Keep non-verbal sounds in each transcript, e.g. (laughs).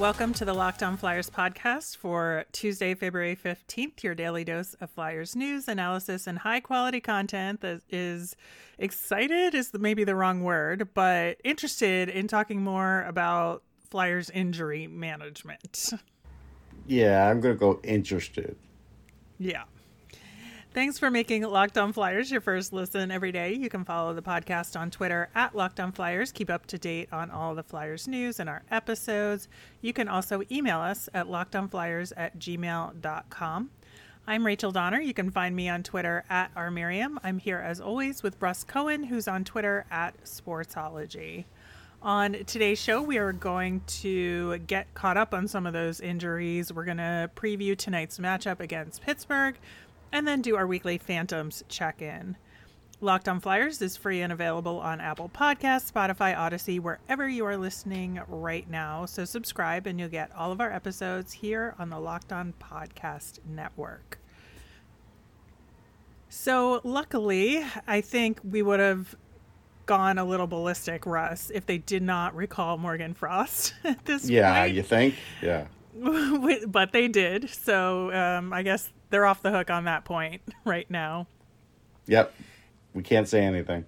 Welcome to the Locked On Flyers podcast for Tuesday, February 15th, your daily dose of Flyers news, analysis, and high quality content that is excited, is maybe the wrong word, but interested in talking more about Flyers injury management. Yeah, I'm going to go interested. Yeah. Thanks for making Locked On Flyers your first listen every day. You can follow the podcast on Twitter at Locked On Flyers. Keep up to date on all the Flyers news and our episodes. You can also email us at lockedonflyers at gmail.com. I'm Rachel Donner. You can find me on Twitter at rmiriam. I'm here as always with Russ Cohen, who's on Twitter at Sportsology. On today's show, we are going to get caught up on some of those injuries. We're going to preview tonight's matchup against Pittsburgh and then do our weekly Phantoms check in. Locked on Flyers is free and available on Apple Podcasts, Spotify, Audacy, wherever you are listening right now. So subscribe and you'll get all of our episodes here on the Locked On Podcast Network. So, luckily, I think we would have gone a little ballistic, Russ, if they did not recall Morgan Frost (laughs) at this Yeah, point. Yeah, you think? Yeah. (laughs) but they did. So, um, I guess they're off the hook on that point (laughs) right now. Yep. We can't say anything.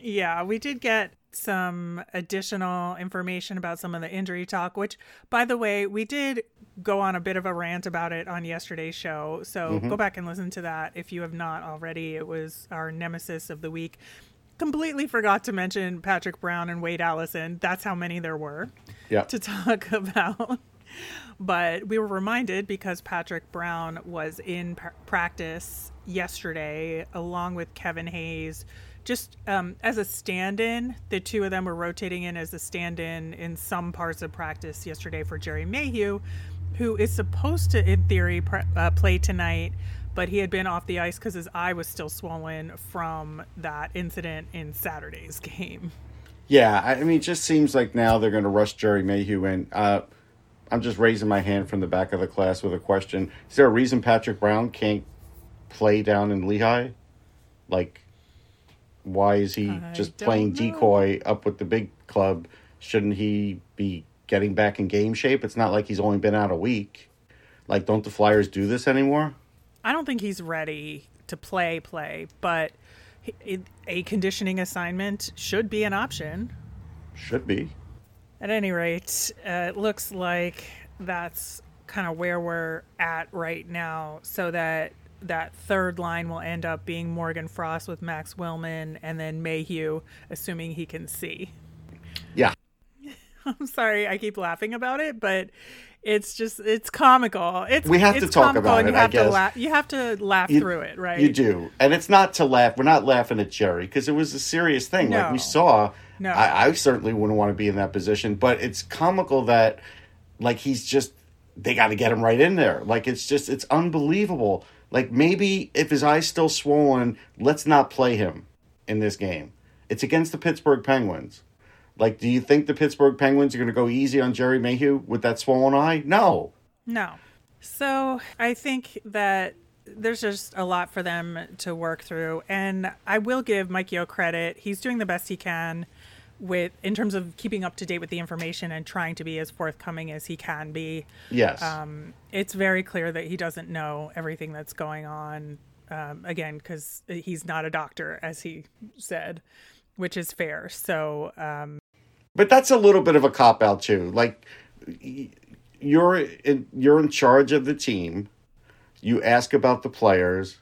Yeah, we did get some additional information about some of the injury talk, which, by the way, we did go on a bit of a rant about it on yesterday's show. So mm-hmm. go back and listen to that if you have not already. It was our nemesis of the week. Completely forgot to mention Patrick Brown and Wade Allison. That's how many there were Yeah. to (laughs) talk about. But we were reminded because Patrick Brown was in pr- practice yesterday along with Kevin Hayes. Just um, as a stand in, the two of them were rotating in as a stand in in some parts of practice yesterday for Gerry Mayhew, who is supposed to, in theory, pr- uh, play tonight, but he had been off the ice because his eye was still swollen from that incident in Saturday's (laughs) game. Yeah, I mean, it just seems like now they're going to rush Gerry Mayhew in. Uh, I'm just raising my hand from the back of the class with a question. Is there a reason Patrick Brown can't play down in Lehigh? Like, why is he I just playing know. decoy up with the big club? Shouldn't he be getting back in game shape? It's not like he's only been out a week. Like, don't the Flyers do this anymore? I don't think he's ready to play play, but a conditioning assignment should be an option. Should be. At any rate, uh, it looks like that's kind of where we're at right now, so that that third line will end up being Morgan Frost with Max Willman and then Mayhew, assuming he can see. Yeah. (laughs) I'm sorry, I keep laughing about it, but it's just it's comical. It's We have to talk about it, You I have to guess. laugh. You have to laugh You- through it, right? You do, and it's not to laugh. We're not laughing at Gerry because it was a serious thing. Like we saw. No. I, I certainly wouldn't want to be in that position. But it's comical that, like, he's just they got to get him right in there. Like it's just it's unbelievable. Like maybe if his eye's still swollen, let's not play him in this game. It's against the Pittsburgh Penguins. Like, do you think the Pittsburgh Penguins are going to go easy on Gerry Mayhew with that swollen eye? No. No. So I think that there's just a lot for them to work through. And I will give Mike Yeo credit. He's doing the best he can with in terms of keeping up to date with the information and trying to be as forthcoming as he can be. Yes. Um, it's very clear that he doesn't know everything that's going on. Um, again, because he's not a doctor, as he said, which is fair. So um, But that's a little bit of a cop out too. Like you're in, you're in charge of the team. You ask about the players.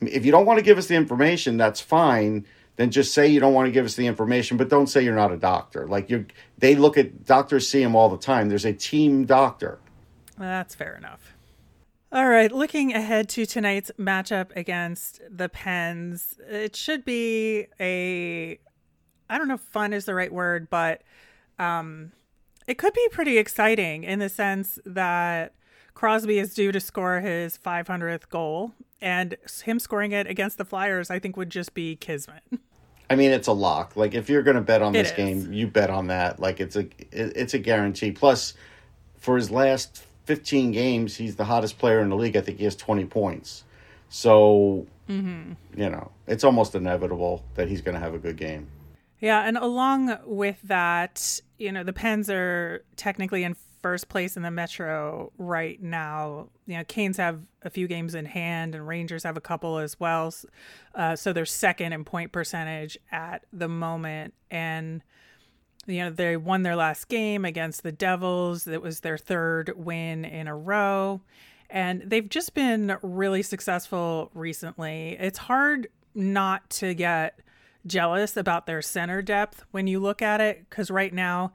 If you don't want to give us the information, that's fine. Then just say you don't want to give us the information, but don't say you're not a doctor. Like you, they look at doctors see him all the time. There's a team doctor. That's fair enough. All right, looking ahead to tonight's matchup against the Pens, it should be a I don't know if fun is the right word, but um it could be pretty exciting in the sense that Crosby is due to score his 500th goal and him scoring it against the Flyers I think would just be kismet. I mean, it's a lock. Like if you're going to bet on It this is. game, you bet on that. Like it's a it, it's a guarantee. Plus, for his last 15 games, he's the hottest player in the league. I think he has 20 points. So, Mm-hmm. you know, it's almost inevitable that he's going to have a good game. Yeah, and along with that, you know, the Pens are technically in first place in the Metro right now. You know, Canes have a few games in hand, and Rangers have a couple as well. Uh, so they're second in point percentage at the moment, and you know they won their last game against the Devils. It was their third win in a row, and they've just been really successful recently. It's hard not to get jealous about their center depth when you look at it because right now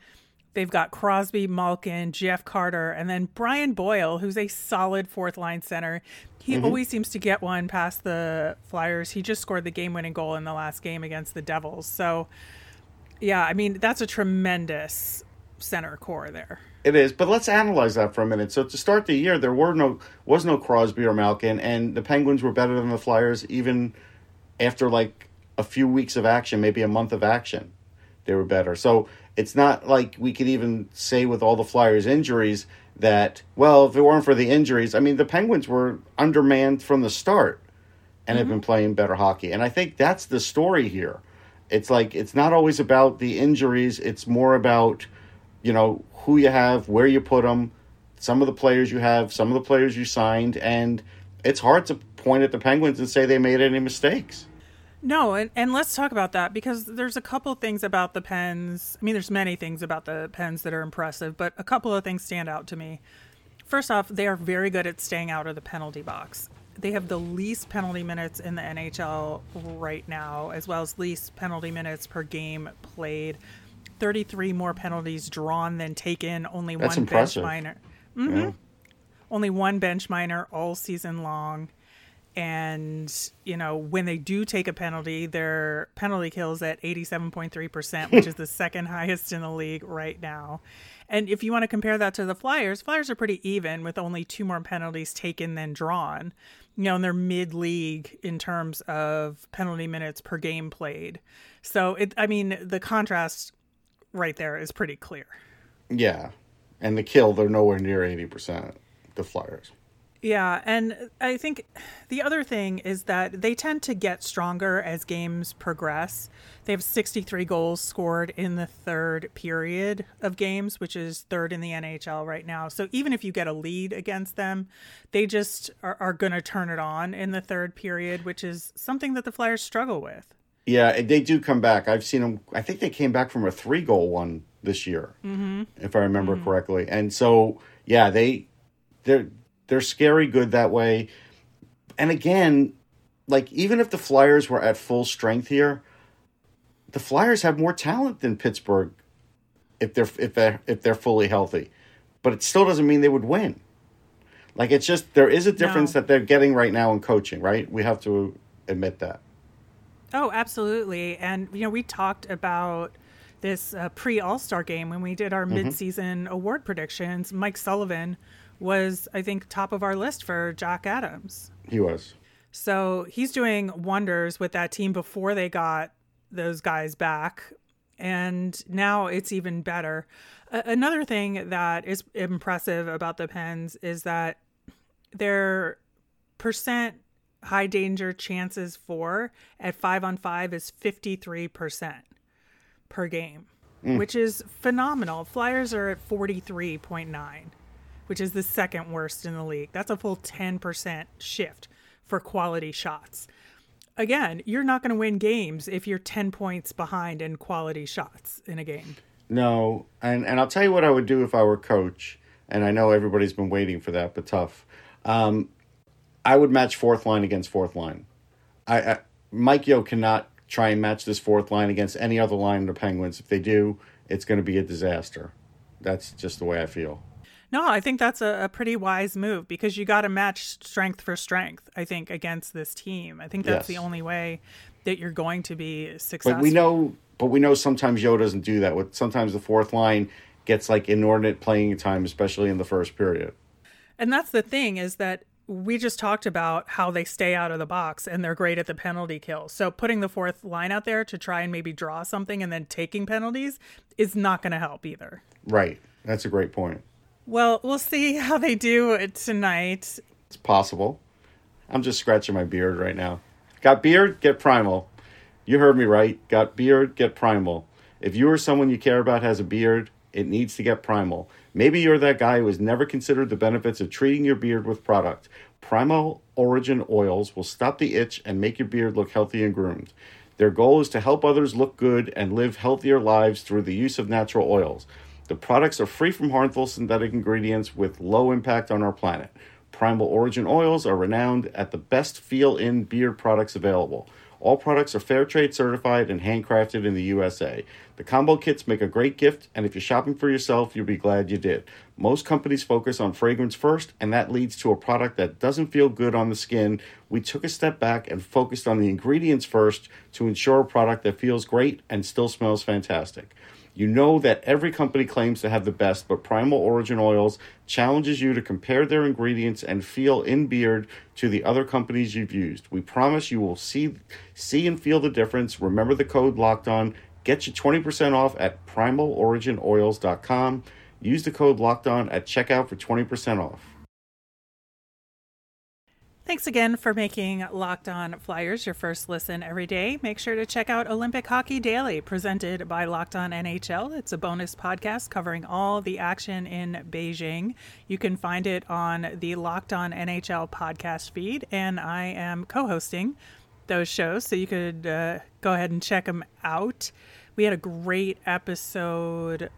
they've got Crosby, Malkin, Jeff Carter, and then Brian Boyle, who's a solid fourth line center. He mm-hmm. always seems to get one past the Flyers. He just scored the game winning goal in the last game against the Devils. So, yeah, I mean, that's a tremendous center core there. It is, but let's analyze that for a minute. So to start the year, there were no was no Crosby or Malkin, and the Penguins were better than the Flyers even after like a few weeks of action, maybe a month of action. They were better. So it's not like we could even say with all the Flyers injuries that well, if it weren't for the injuries, I mean the Penguins were undermanned from the start and have mm-hmm. been playing better hockey. And I think that's the story here. It's like it's not always about the injuries, it's more about you know who you have, where you put them, some of the players you have, some of the players you signed, and it's hard to point at the Penguins and say they made any mistakes. No, and, and let's talk about that because there's a couple things about the Pens. I mean, there's many things about the Pens that are impressive, but a couple of things stand out to me. First off, they are very good at staying out of the penalty box. They have the least penalty minutes in the NHL right now, as well as least penalty minutes per game played. 33 more penalties drawn than taken, only That's one impressive. bench minor. hmm Only one bench minor all season long and you know when they do take a penalty their penalty kills at 87.3% which is the (laughs) second highest in the league right now and if you want to compare that to the flyers flyers are pretty even with only two more penalties taken than drawn you know and they're mid-league in terms of penalty minutes per game played so it i mean the contrast right there is pretty clear Yeah, and the kill they're nowhere near eighty percent. The Flyers. Yeah, and I think the other thing is that they tend to get stronger as games progress. They have 63 goals scored in the third period of games, which is third in the NHL right now. So even if you get a lead against them, they just are, are going to turn it on in the third period, which is something that the Flyers struggle with. Yeah, they do come back. I've seen them. I think they came back from a three goal one this year, mm-hmm. if I remember correctly. And so, yeah, they they're they're scary good that way. And again, like even if the Flyers were at full strength here, the Flyers have more talent than Pittsburgh if they're if they if they're fully healthy. But it still doesn't mean they would win. Like it's just there is a difference No. that they're getting right now in coaching, right? We have to admit that. Oh, absolutely. And, you know, we talked about this uh, pre All Star game when we did our mid-season award predictions. Mike Sullivan was, I think, top of our list for Jack Adams. He was. So he's doing wonders with that team before they got those guys back. And now it's even better. A- another thing that is impressive about the Pens is that their percent high danger chances for at five on five is 53% per game, mm. which is phenomenal. Flyers are at 43.9, which is the second worst in the league. That's a full 10% shift for quality shots. Again, you're not going to win games if you're 10 points behind in quality shots in a game. No, and and I'll tell you what I would do if I were coach, and I know everybody's been waiting for that, but tough. Um, I would match fourth line against fourth line. I, I Mike Yeo cannot try and match this fourth line against any other line in the Penguins. If they do, it's going to be a disaster. That's just the way I feel. No, I think that's a, a pretty wise move because you got to match strength for strength, I think, against this team. I think that's Yes. the only way that you're going to be successful. But we know, but we know sometimes Yeo doesn't do that. With sometimes the fourth line gets like inordinate playing time, especially in the first period. And that's the thing is that we just talked about how they stay out of the box and they're great at the penalty kill. So putting the fourth line out there to try and maybe draw something and then taking penalties is not going to help either. Right. That's a great point. Well, we'll see how they do tonight. It's possible. I'm just scratching my beard right now. Got beard? Get primal. You heard me right. Got beard? Get primal. If you or someone you care about has a beard, it needs to get primal. Maybe you're that guy who has never considered the benefits of treating your beard with product. Primal Origin oils will stop the itch and make your beard look healthy and groomed. Their goal is to help others look good and live healthier lives through the use of natural oils. The products are free from harmful synthetic ingredients with low impact on our planet. Primal Origin oils are renowned at the best feel in beard products available. All products are fair trade certified and handcrafted in the USA. The combo kits make a great gift, and if you're shopping for yourself, you'll be glad you did. Most companies focus on fragrance first, and that leads to a product that doesn't feel good on the skin. We took a step back and focused on the ingredients first to ensure a product that feels great and still smells fantastic. You know that every company claims to have the best, but Primal Origin Oils challenges you to compare their ingredients and feel in beard to the other companies you've used. We promise you will see see and feel the difference. Remember the code locked on. Get you 20% off at primaloriginoils.com. Use the code locked on at checkout for 20% off. Thanks again for making Locked On Flyers your first listen every day. Make sure to check out Olympic Hockey Daily, presented by Locked On NHL. It's a bonus podcast covering all the action in Beijing. You can find it on the Locked On NHL podcast feed, and I am co hosting those shows, so you could uh, go ahead and check them out. We had a great episode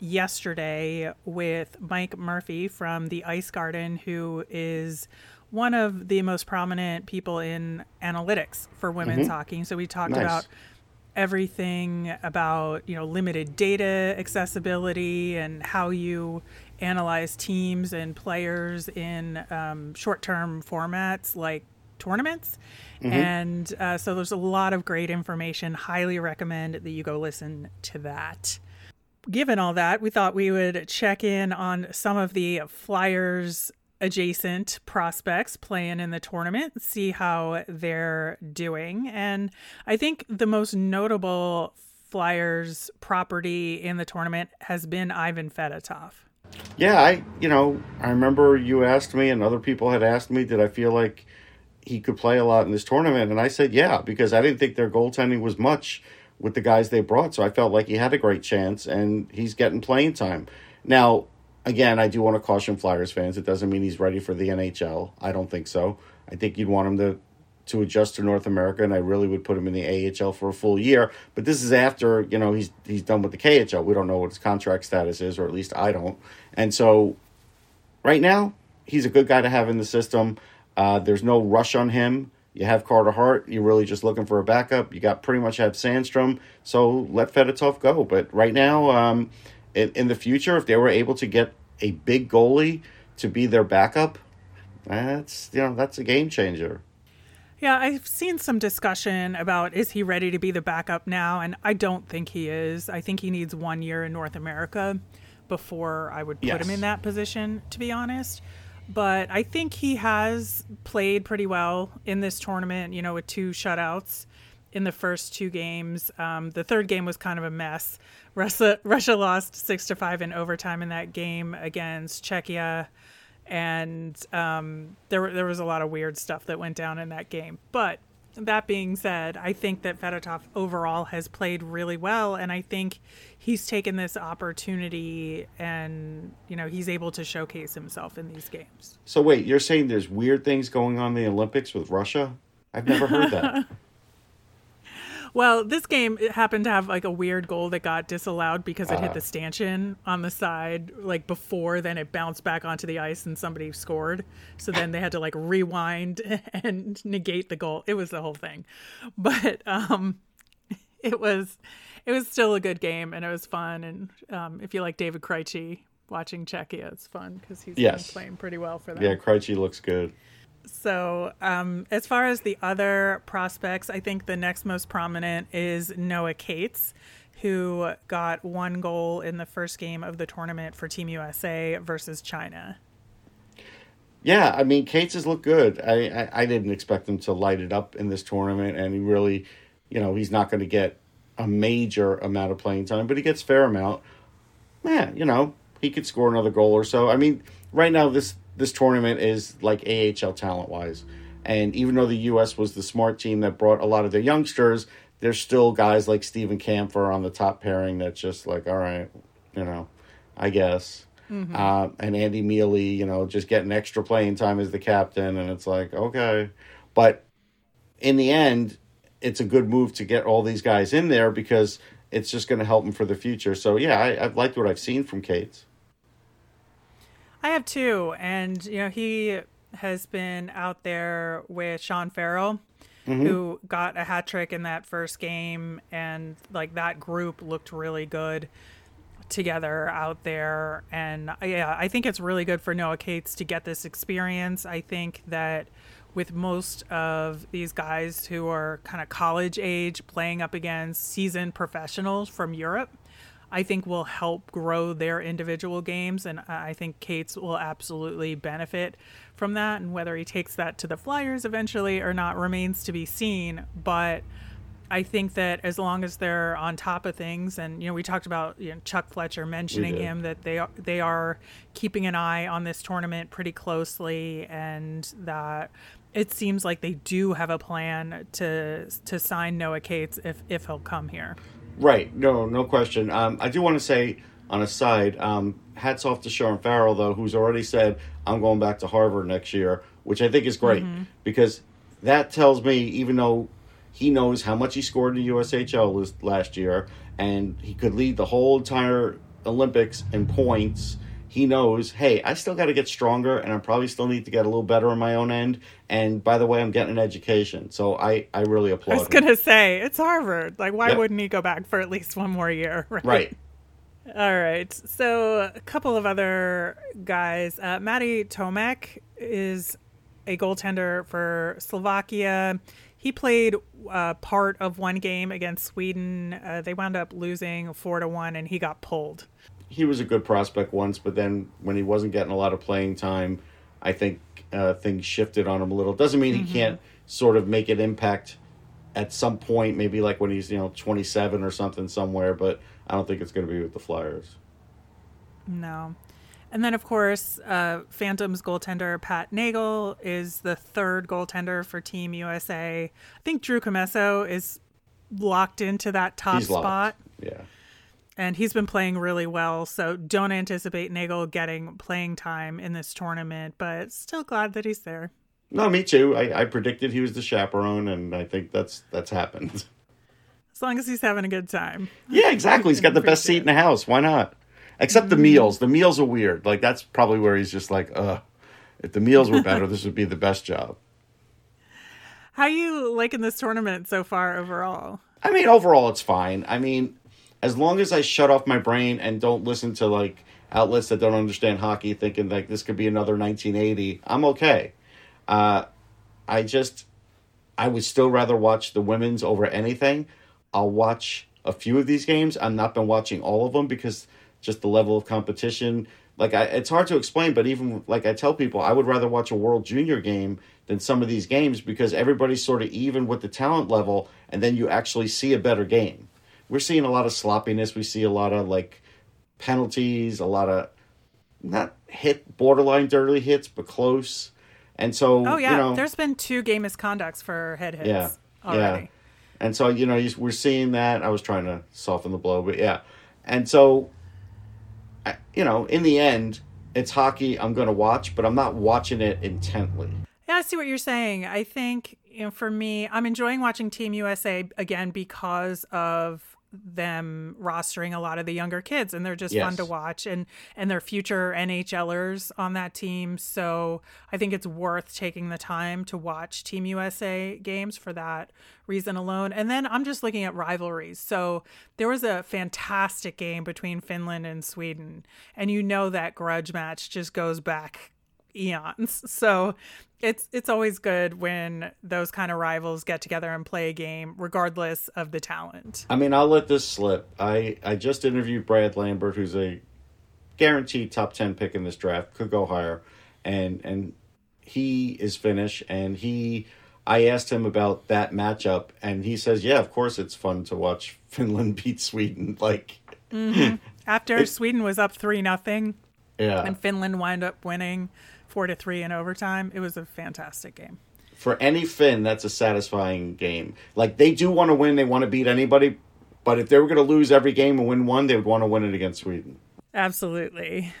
yesterday with Mike Murphy from the Ice Garden, who is one of the most prominent people in analytics for women's mm-hmm. hockey. So we talked nice. about everything about you know limited data accessibility and how you analyze teams and players in um, short-term formats like tournaments mm-hmm. and uh, so there's a lot of great information highly recommend that you go listen to that given all that we thought we would check in on some of the flyers adjacent prospects playing in the tournament, see how they're doing. And I think the most notable Flyers property in the tournament has been Ivan Fedotov. Yeah, I you know, I remember you asked me and other people had asked me did I feel like he could play a lot in this tournament and I said yeah because I didn't think their goaltending was much with the guys they brought so I felt like he had a great chance and he's getting playing time. Now, again, I do want to caution Flyers fans. It doesn't mean he's ready for the NHL. I don't think so. I think you'd want him to to adjust to North America, and I really would put him in the AHL for a full year. But this is after you know he's he's done with the KHL. We don't know what his contract status is, or at least I don't. And so, right now, he's a good guy to have in the system. Uh, there's no rush on him. You have Carter Hart. You're really just looking for a backup. You got pretty much have Sandstrom. So let Fedotov go. But right now, um, in, in the future, if they were able to get a big goalie to be their backup, that's you know that's a game changer. Yeah, I've seen some discussion about is he ready to be the backup now, and I don't think he is. I think he needs one year in North America before I would put yes. him in that position, to be honest. But I think he has played pretty well in this tournament, you know, with two shutouts in the first two games. Um, the third game was kind of a mess. Russia Russia lost six to five in overtime in that game against Czechia, and um, there there was a lot of weird stuff that went down in that game. But that being said, I think that Fedotov overall has played really well, and I think he's taken this opportunity and you know he's able to showcase himself in these games. So wait, you're saying there's weird things going on in the Olympics with Russia? I've never heard that. (laughs) Well, this game it happened to have like a weird goal that got disallowed because it uh, hit the uh-huh. stanchion on the side like before. Then it bounced back onto the ice and somebody scored. So then they had to like rewind (laughs) and negate the goal. It was the whole thing, but um, (laughs) it was it was still a good game and it was fun. And um, if you like David Krejci, watching Czechia, it's fun because he's yes. playing pretty well for them. Yeah, Krejci looks good. So, um, as far as the other prospects, I think the next most prominent is Noah Cates, who got one goal in the first game of the tournament for Team USA versus China. Yeah, I mean, Cates has looked good. I, I, I didn't expect him to light it up in this tournament, and he really, you know, he's not going to get a major amount of playing time, but he gets fair amount. Man, you know, he could score another goal or so. I mean, right now this this tournament is like AHL talent wise, and even though the U.S. was the smart team that brought a lot of their youngsters, there's still guys like Steven Kampfer on the top pairing that's just like, all right, you know, I guess. Mm-hmm. Uh, and Andy Miele, you know, just getting extra playing time as the captain, and it's like okay, but in the end, it's a good move to get all these guys in there because it's just going to help them for the future. So yeah, I, have liked what I've seen from Cates. I have two, and you know he has been out there with Sean Farrell, mm-hmm. who got a hat trick in that first game, and like that group looked really good together out there. And yeah, I think it's really good for Noah Cates to get this experience. I think that with most of these guys who are kind of college age playing up against seasoned professionals from Europe, I think will help grow their individual games. And I think Cates will absolutely benefit from that. And whether he takes that to the Flyers eventually or not remains to be seen. But I think that as long as they're on top of things, and you know, we talked about you know, Chuck Fletcher mentioning him that they are, they are keeping an eye on this tournament pretty closely, and that it seems like they do have a plan to to sign Noah Cates if if he'll come here. Right. No, no question. Um, I do want to say on a side, um, hats off to Sean Farrell though, who's already said I'm going back to Harvard next year, which I think is great mm-hmm. because that tells me even though he knows how much he scored in the USHL last year and he could lead the whole entire Olympics in points he knows, hey, I still got to get stronger and I probably still need to get a little better on my own end. And by the way, I'm getting an education. So I, I really applaud I was going to say, it's Harvard. Like, why yep. wouldn't he go back for at least one more year? (laughs) Right. right. All right. So a couple of other guys. Uh, Matej Tomek is a goaltender for Slovakia. He played uh, part of one game against Sweden. Uh, they wound up losing four to one, and he got pulled he was a good prospect once, but then when he wasn't getting a lot of playing time, I think uh, things shifted on him a little. Doesn't mean mm-hmm. he can't sort of make an impact at some point, maybe like when he's you know twenty seven or something somewhere. But I don't think it's going to be with the Flyers. No. And then, of course, uh, Phantoms goaltender Pat Nagle is the third goaltender for Team USA. I think Drew Commesso is locked into that top He's spot. Locked. Yeah and he's been playing really well. So don't anticipate Nagle getting playing time in this tournament, but still glad that he's there. No, me too. I, I predicted he was the chaperone, and I think that's that's happened. (laughs) As long as he's having a good time. Yeah, exactly. He's got the best seat in the house. Why not? Except the mm-hmm. meals. The meals are weird. Like that's probably where he's just like, uh, if the meals were better, (laughs) this would be the best job. How you liking this tournament so far overall? I mean, overall, it's fine. I mean, as long as I shut off my brain and don't listen to like outlets that don't understand hockey, thinking like this could be another 1980, I'm okay. Uh, I just, I would still rather watch the women's over anything. I'll watch a few of these games. I've not been watching all of them because just the level of competition. Like I, it's hard to explain, but even like I tell people, I would rather watch a World Junior game than some of these games because everybody's sort of even with the talent level, and then you actually see a better game we're seeing a lot of sloppiness. We see a lot of like penalties, a lot of not hit borderline dirty hits, but close. And so, oh yeah, you know, there's been two game misconducts for head hits. Yeah, already. yeah. And so you know we're seeing that. I was trying to soften the blow, but yeah. And so, you know, in the end, it's hockey I'm going to watch, but I'm not watching it intently. Yeah, I see what you're saying. I think you know, for me, I'm enjoying watching Team USA again because of them rostering a lot of the younger kids and they're just yes. fun to watch and and they're future NHLers on that team. So I think it's worth taking the time to watch Team USA games for that reason alone. And then I'm just looking at rivalries. So there was a fantastic game between Finland and Sweden and you know that grudge match just goes back eons. (laughs) So it's it's always good when those kind of rivals get together and play a game, regardless of the talent. I mean, I'll let this slip. I I just interviewed Brad Lambert, who's a guaranteed top ten pick in this draft, could go higher, and and he is Finnish, and he. I asked him about that matchup, and he says, "Yeah, of course, it's fun to watch (laughs) Finland beat Sweden." (laughs) Like, mm-hmm. After It- Sweden was up three nothing yeah, and Finland wound up winning four to three in overtime, it was a fantastic game. for any Finn, that's a satisfying game. Like they do want to win, they want to beat anybody, but if they were going to lose every game and win one, they would want to win it against Sweden. Absolutely.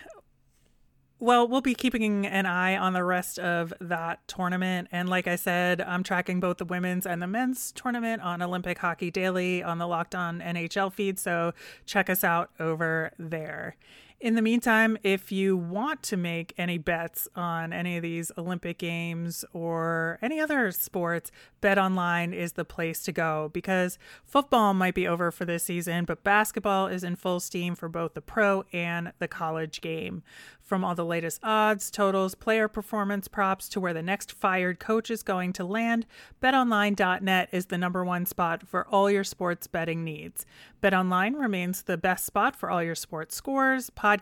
Well, we'll be keeping an eye on the rest of that tournament. And like I said, I'm tracking both the women's and the men's tournament on Olympic Hockey Daily on the Locked On NHL feed. So check us out over there. In the meantime, if you want to make any bets on any of these Olympic Games or any other sports, Bet Online is the place to go because football might be over for this season, but basketball is in full steam for both the pro and the college game. From all the latest odds, totals, player performance props to where the next fired coach is going to land, betonline.net is the number one spot for all your sports betting needs. BetOnline remains the best spot for all your sports scores, podcasts,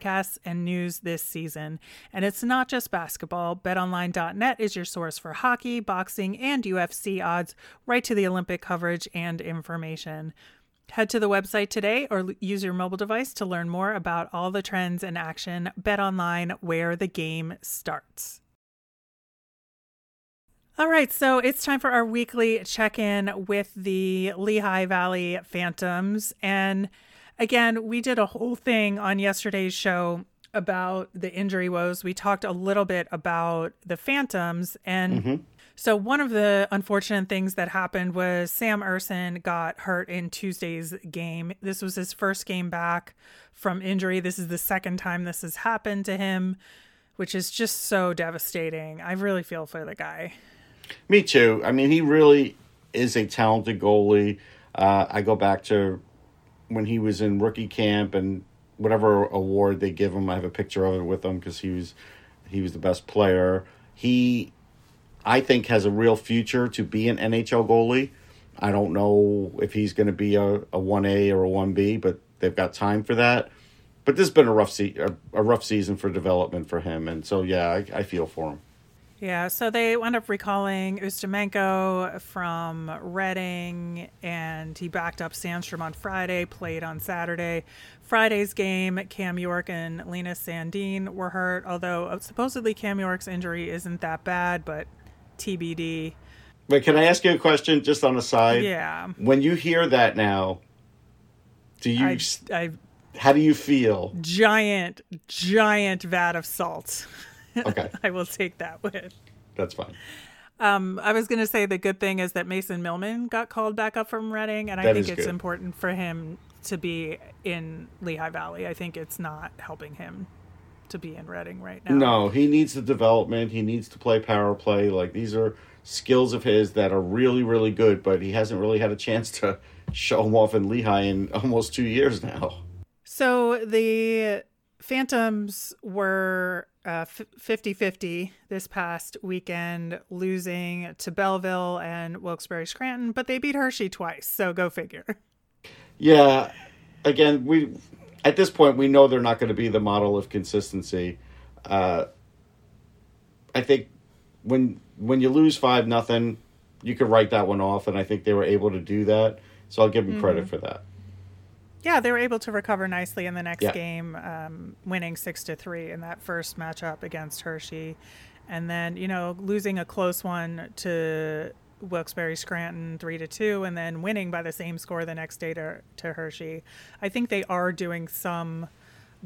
and news this season. And it's not just basketball. BetOnline.net is your source for hockey, boxing, and UFC odds, right to the Olympic coverage and information. Head to the website today or use your mobile device to learn more about all the trends in action. BetOnline, where the game starts. All right, so it's time for our weekly check in with the Lehigh Valley Phantoms. And again, we did a whole thing on yesterday's show about the injury woes. We talked a little bit about the Phantoms and. So one of the unfortunate things that happened was Sam Ersson got hurt in Tuesday's game. This was his first game back from injury. This is the second time this has happened to him, which is just so devastating. I really feel for the guy. Me too. I mean, he really is a talented goalie. Uh, I go back to when he was in rookie camp and whatever award they give him. I have a picture of it with him because he was he was the best player. He, I think, has a real future to be an NHL goalie. I don't know if he's going to be a a one A or a one B, but they've got time for that. But this has been a rough se- a, a rough season for development for him, and so yeah, I, I feel for him. Yeah, so they wound up recalling Ustimenko from Reading, and he backed up Sandstrom on Friday, played on Saturday. Friday's game, Cam York and Linus Sandin were hurt, although uh, supposedly Cam York's injury isn't that bad, but TBD. But can I ask you a question just on the side? Yeah. When you hear that now, do you I, I how do you feel? giant, giant vat of salt. Okay, (laughs) I will take that (laughs) with. that's fine. Um, I was going to say the good thing is that Mason Millman got called back up from Reading, and I That think it's good. important for him to be in Lehigh Valley. I think it's not helping him to be in Reading right now. No, he needs the development. He needs to play power play. Like these are skills of his that are really, really good, but he hasn't really had a chance to (laughs) show them off in Lehigh in almost two years now. So the Phantoms were uh, 50 50 this past weekend, losing to Belleville and Wilkes-Barre Scranton, but they beat Hershey twice. So go figure. Yeah, again, we at this point we know they're not going to be the model of consistency. Uh, I think when when you lose five nothing, you could write that one off, and I think they were able to do that. So I'll give them credit for that. Yeah, they were able to recover nicely in the next Yeah. game, um, winning six to three in that first matchup against Hershey, and then you know losing a close one to Wilkes-Barre Scranton three to two, and then winning by the same score the next day to to Hershey. I think they are doing some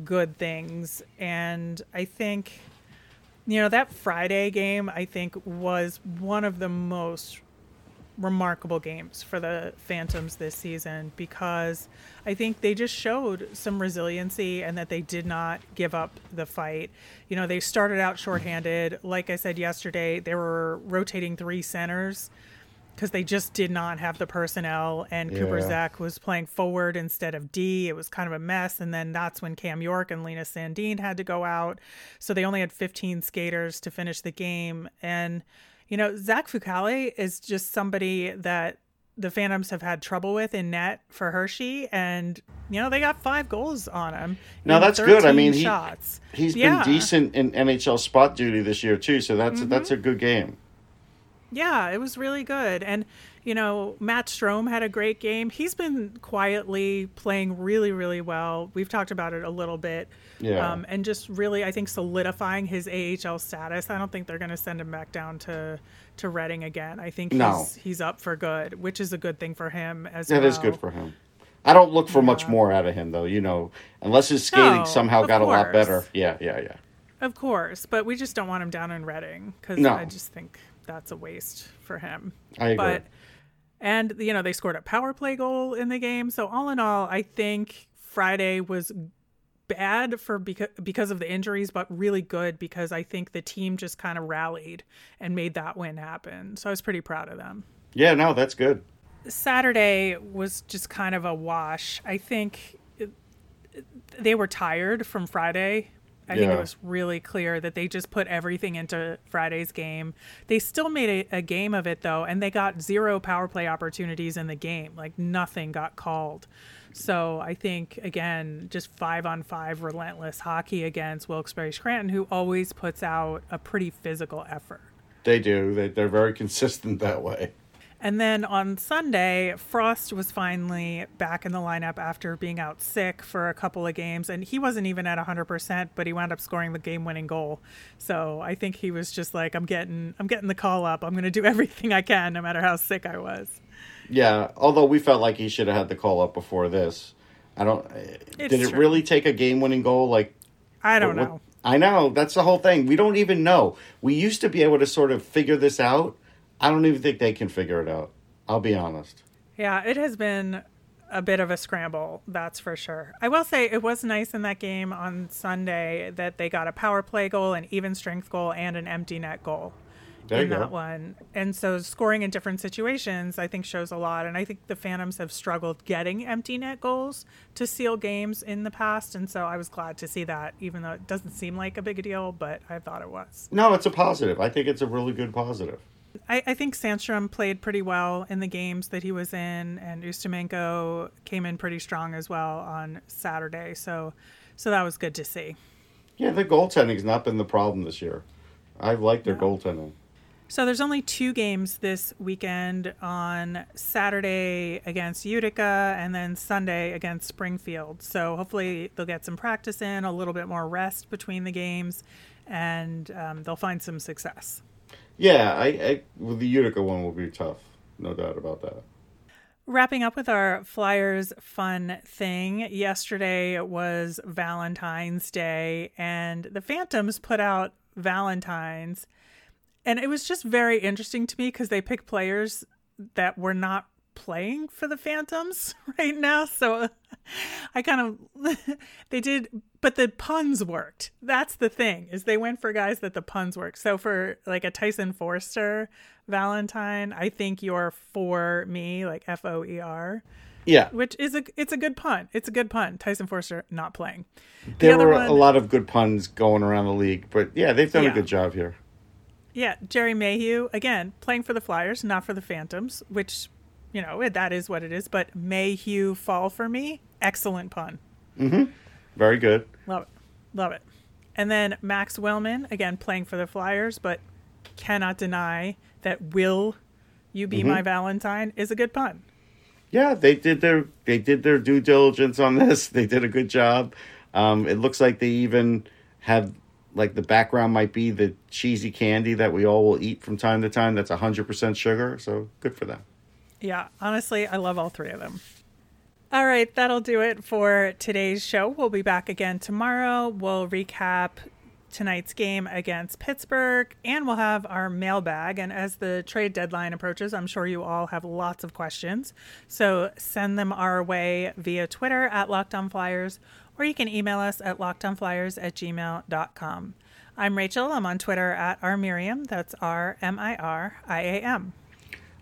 good things, and I think you know that Friday game I think was one of the most remarkable games for the Phantoms this season because I think they just showed some resiliency and that they did not give up the fight. You know, they started out shorthanded. Like I said yesterday, they were rotating three centers because they just did not have the personnel and Cooper Yeah. Zech was playing forward instead of D. It was kind of a mess. And then that's when Cam York and Linus Sandin had to go out. So they only had 15 skaters to finish the game. And, you know, Zach Fucale is just somebody that the Phantoms have had trouble with in net for Hershey, and you know they got five goals on him. No, in that's good. I mean, he- shots. He's Yeah. been decent in NHL spot duty this year too, so that's that's mm-hmm. a good game. Yeah, it was really good. And, you know, Matt Strome had a great game. He's been quietly playing really, really well. We've talked about it a little bit. Yeah. Um, and just really, I think, solidifying his AHL status. I don't think they're going to send him back down to, to Reading again. I think No. he's, he's up for good, which is a good thing for him as That well. is good for him. I don't look for much more out of him though, you know, unless his skating No, somehow of got a lot better. Yeah, yeah, yeah. Of course, but we just don't want him down in Reading because No. I just think that's a waste for him. I agree. But and you know they scored a power play goal in the game, so all in all, I think Friday was bad for because because of the injuries, but really good because I think the team just kind of rallied and made that win happen. So I was pretty proud of them. Yeah, no, that's good. Saturday was just kind of a wash. I think it- they were tired from Friday. I think it was really clear that they just put everything into Friday's game. They still made a, a game of it though, and they got zero power play opportunities in the game. Like nothing got called. So I think again, just five on five relentless hockey against Wilkes-Barre Scranton, who always puts out a pretty physical effort. They do. They they're very consistent that way. And then on Sunday, Frost was finally back in the lineup after being out sick for a couple of games. And he wasn't even at 100%, but he wound up scoring the game winning goal. So I think he was just like, I'm getting, I'm getting the call up. I'm going to do (laughs) everything I can, no matter how sick I was. Yeah, although we felt like he should have had the call up before this. I don't. Eh, it's did it true. really take a game-winning goal? Like I don't what- know. I know that's the whole thing. We don't even know. We used to be able to sort of figure this out. I don't even think they can figure it out. I'll be honest. Yeah, it has been a bit of a scramble, that's for sure. I will say it was nice in that game on Sunday that they got a power play goal, an even strength goal, and an empty net goal There in that go. one. And so scoring in different situations, I think, shows a lot. And I think the Phantoms have struggled getting empty net goals to seal games in the past. And so I was glad to see that, even though it doesn't seem like a big deal, but I thought it was. No, it's a positive. I think it's a really good positive. I, I think Sandstrom played pretty well in the games that he was in, and Ustimenko came in pretty strong as well on Saturday. So, so that was good to see. Yeah, the goaltending's not been the problem this year. I've liked their goaltending. So there's only two games this weekend on Saturday against Utica and then Sunday against Springfield. So hopefully they'll get some practice in, a little bit more rest between the games, and um, they'll find some success. Yeah, I, I well, the Utica one will be tough, no doubt about that. Wrapping up with our Flyers fun thing, yesterday was Valentine's Day, and the Phantoms put out Valentine's. And it was just very interesting to me because they picked players that were not playing for the Phantoms (laughs) right now. So I kind of, (laughs) they did, but the puns worked. That's the thing, is they went for guys that the puns work. So for like a Tyson Foerster Valentine, I think you're for me, like F O E R, Yeah, which is a, it's a good pun. It's a good pun. Tyson Foerster not playing. there other were one- a lot of good puns going around the league, but yeah, they've done Yeah. a good job here. Yeah, Gerry Mayhew again playing for the Flyers, not for the Phantoms, which you know that is what it is. But Mayhew fall for me, excellent pun, Very good. love it, love it. And then Max Willman again playing for the Flyers, but cannot deny that "Will you be my Valentine" is a good pun. Yeah, they did their they did their due diligence on (laughs) this. They did a good job. Um, it looks like they even have like the background might be the cheesy candy that we all will eat from time to time. That's hundred percent sugar, so good for them. Yeah, honestly, I love all three of them. All right, that'll do it for today's show. We'll be back again tomorrow. We'll recap tonight's game against Pittsburgh and we'll have our mailbag. And as the trade deadline approaches, I'm sure you all have lots of questions. So send them our way via Twitter at Locked On Flyers or you can email us at lockedonflyers at gmail.com. I'm Rachel. I'm on Twitter at rmiriam. That's R M I R I A M.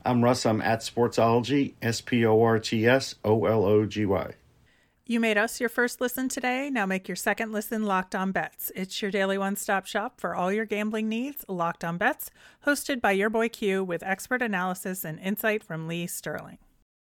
I'm Russ. I'm at Sportsology. S P O R T S O L O G Y. You made us your first listen today. Now make your second listen Locked On Bets. It's your daily one stop shop for all your gambling needs. Locked On Bets, hosted by your boy Q with expert analysis and insight from Lee Sterling.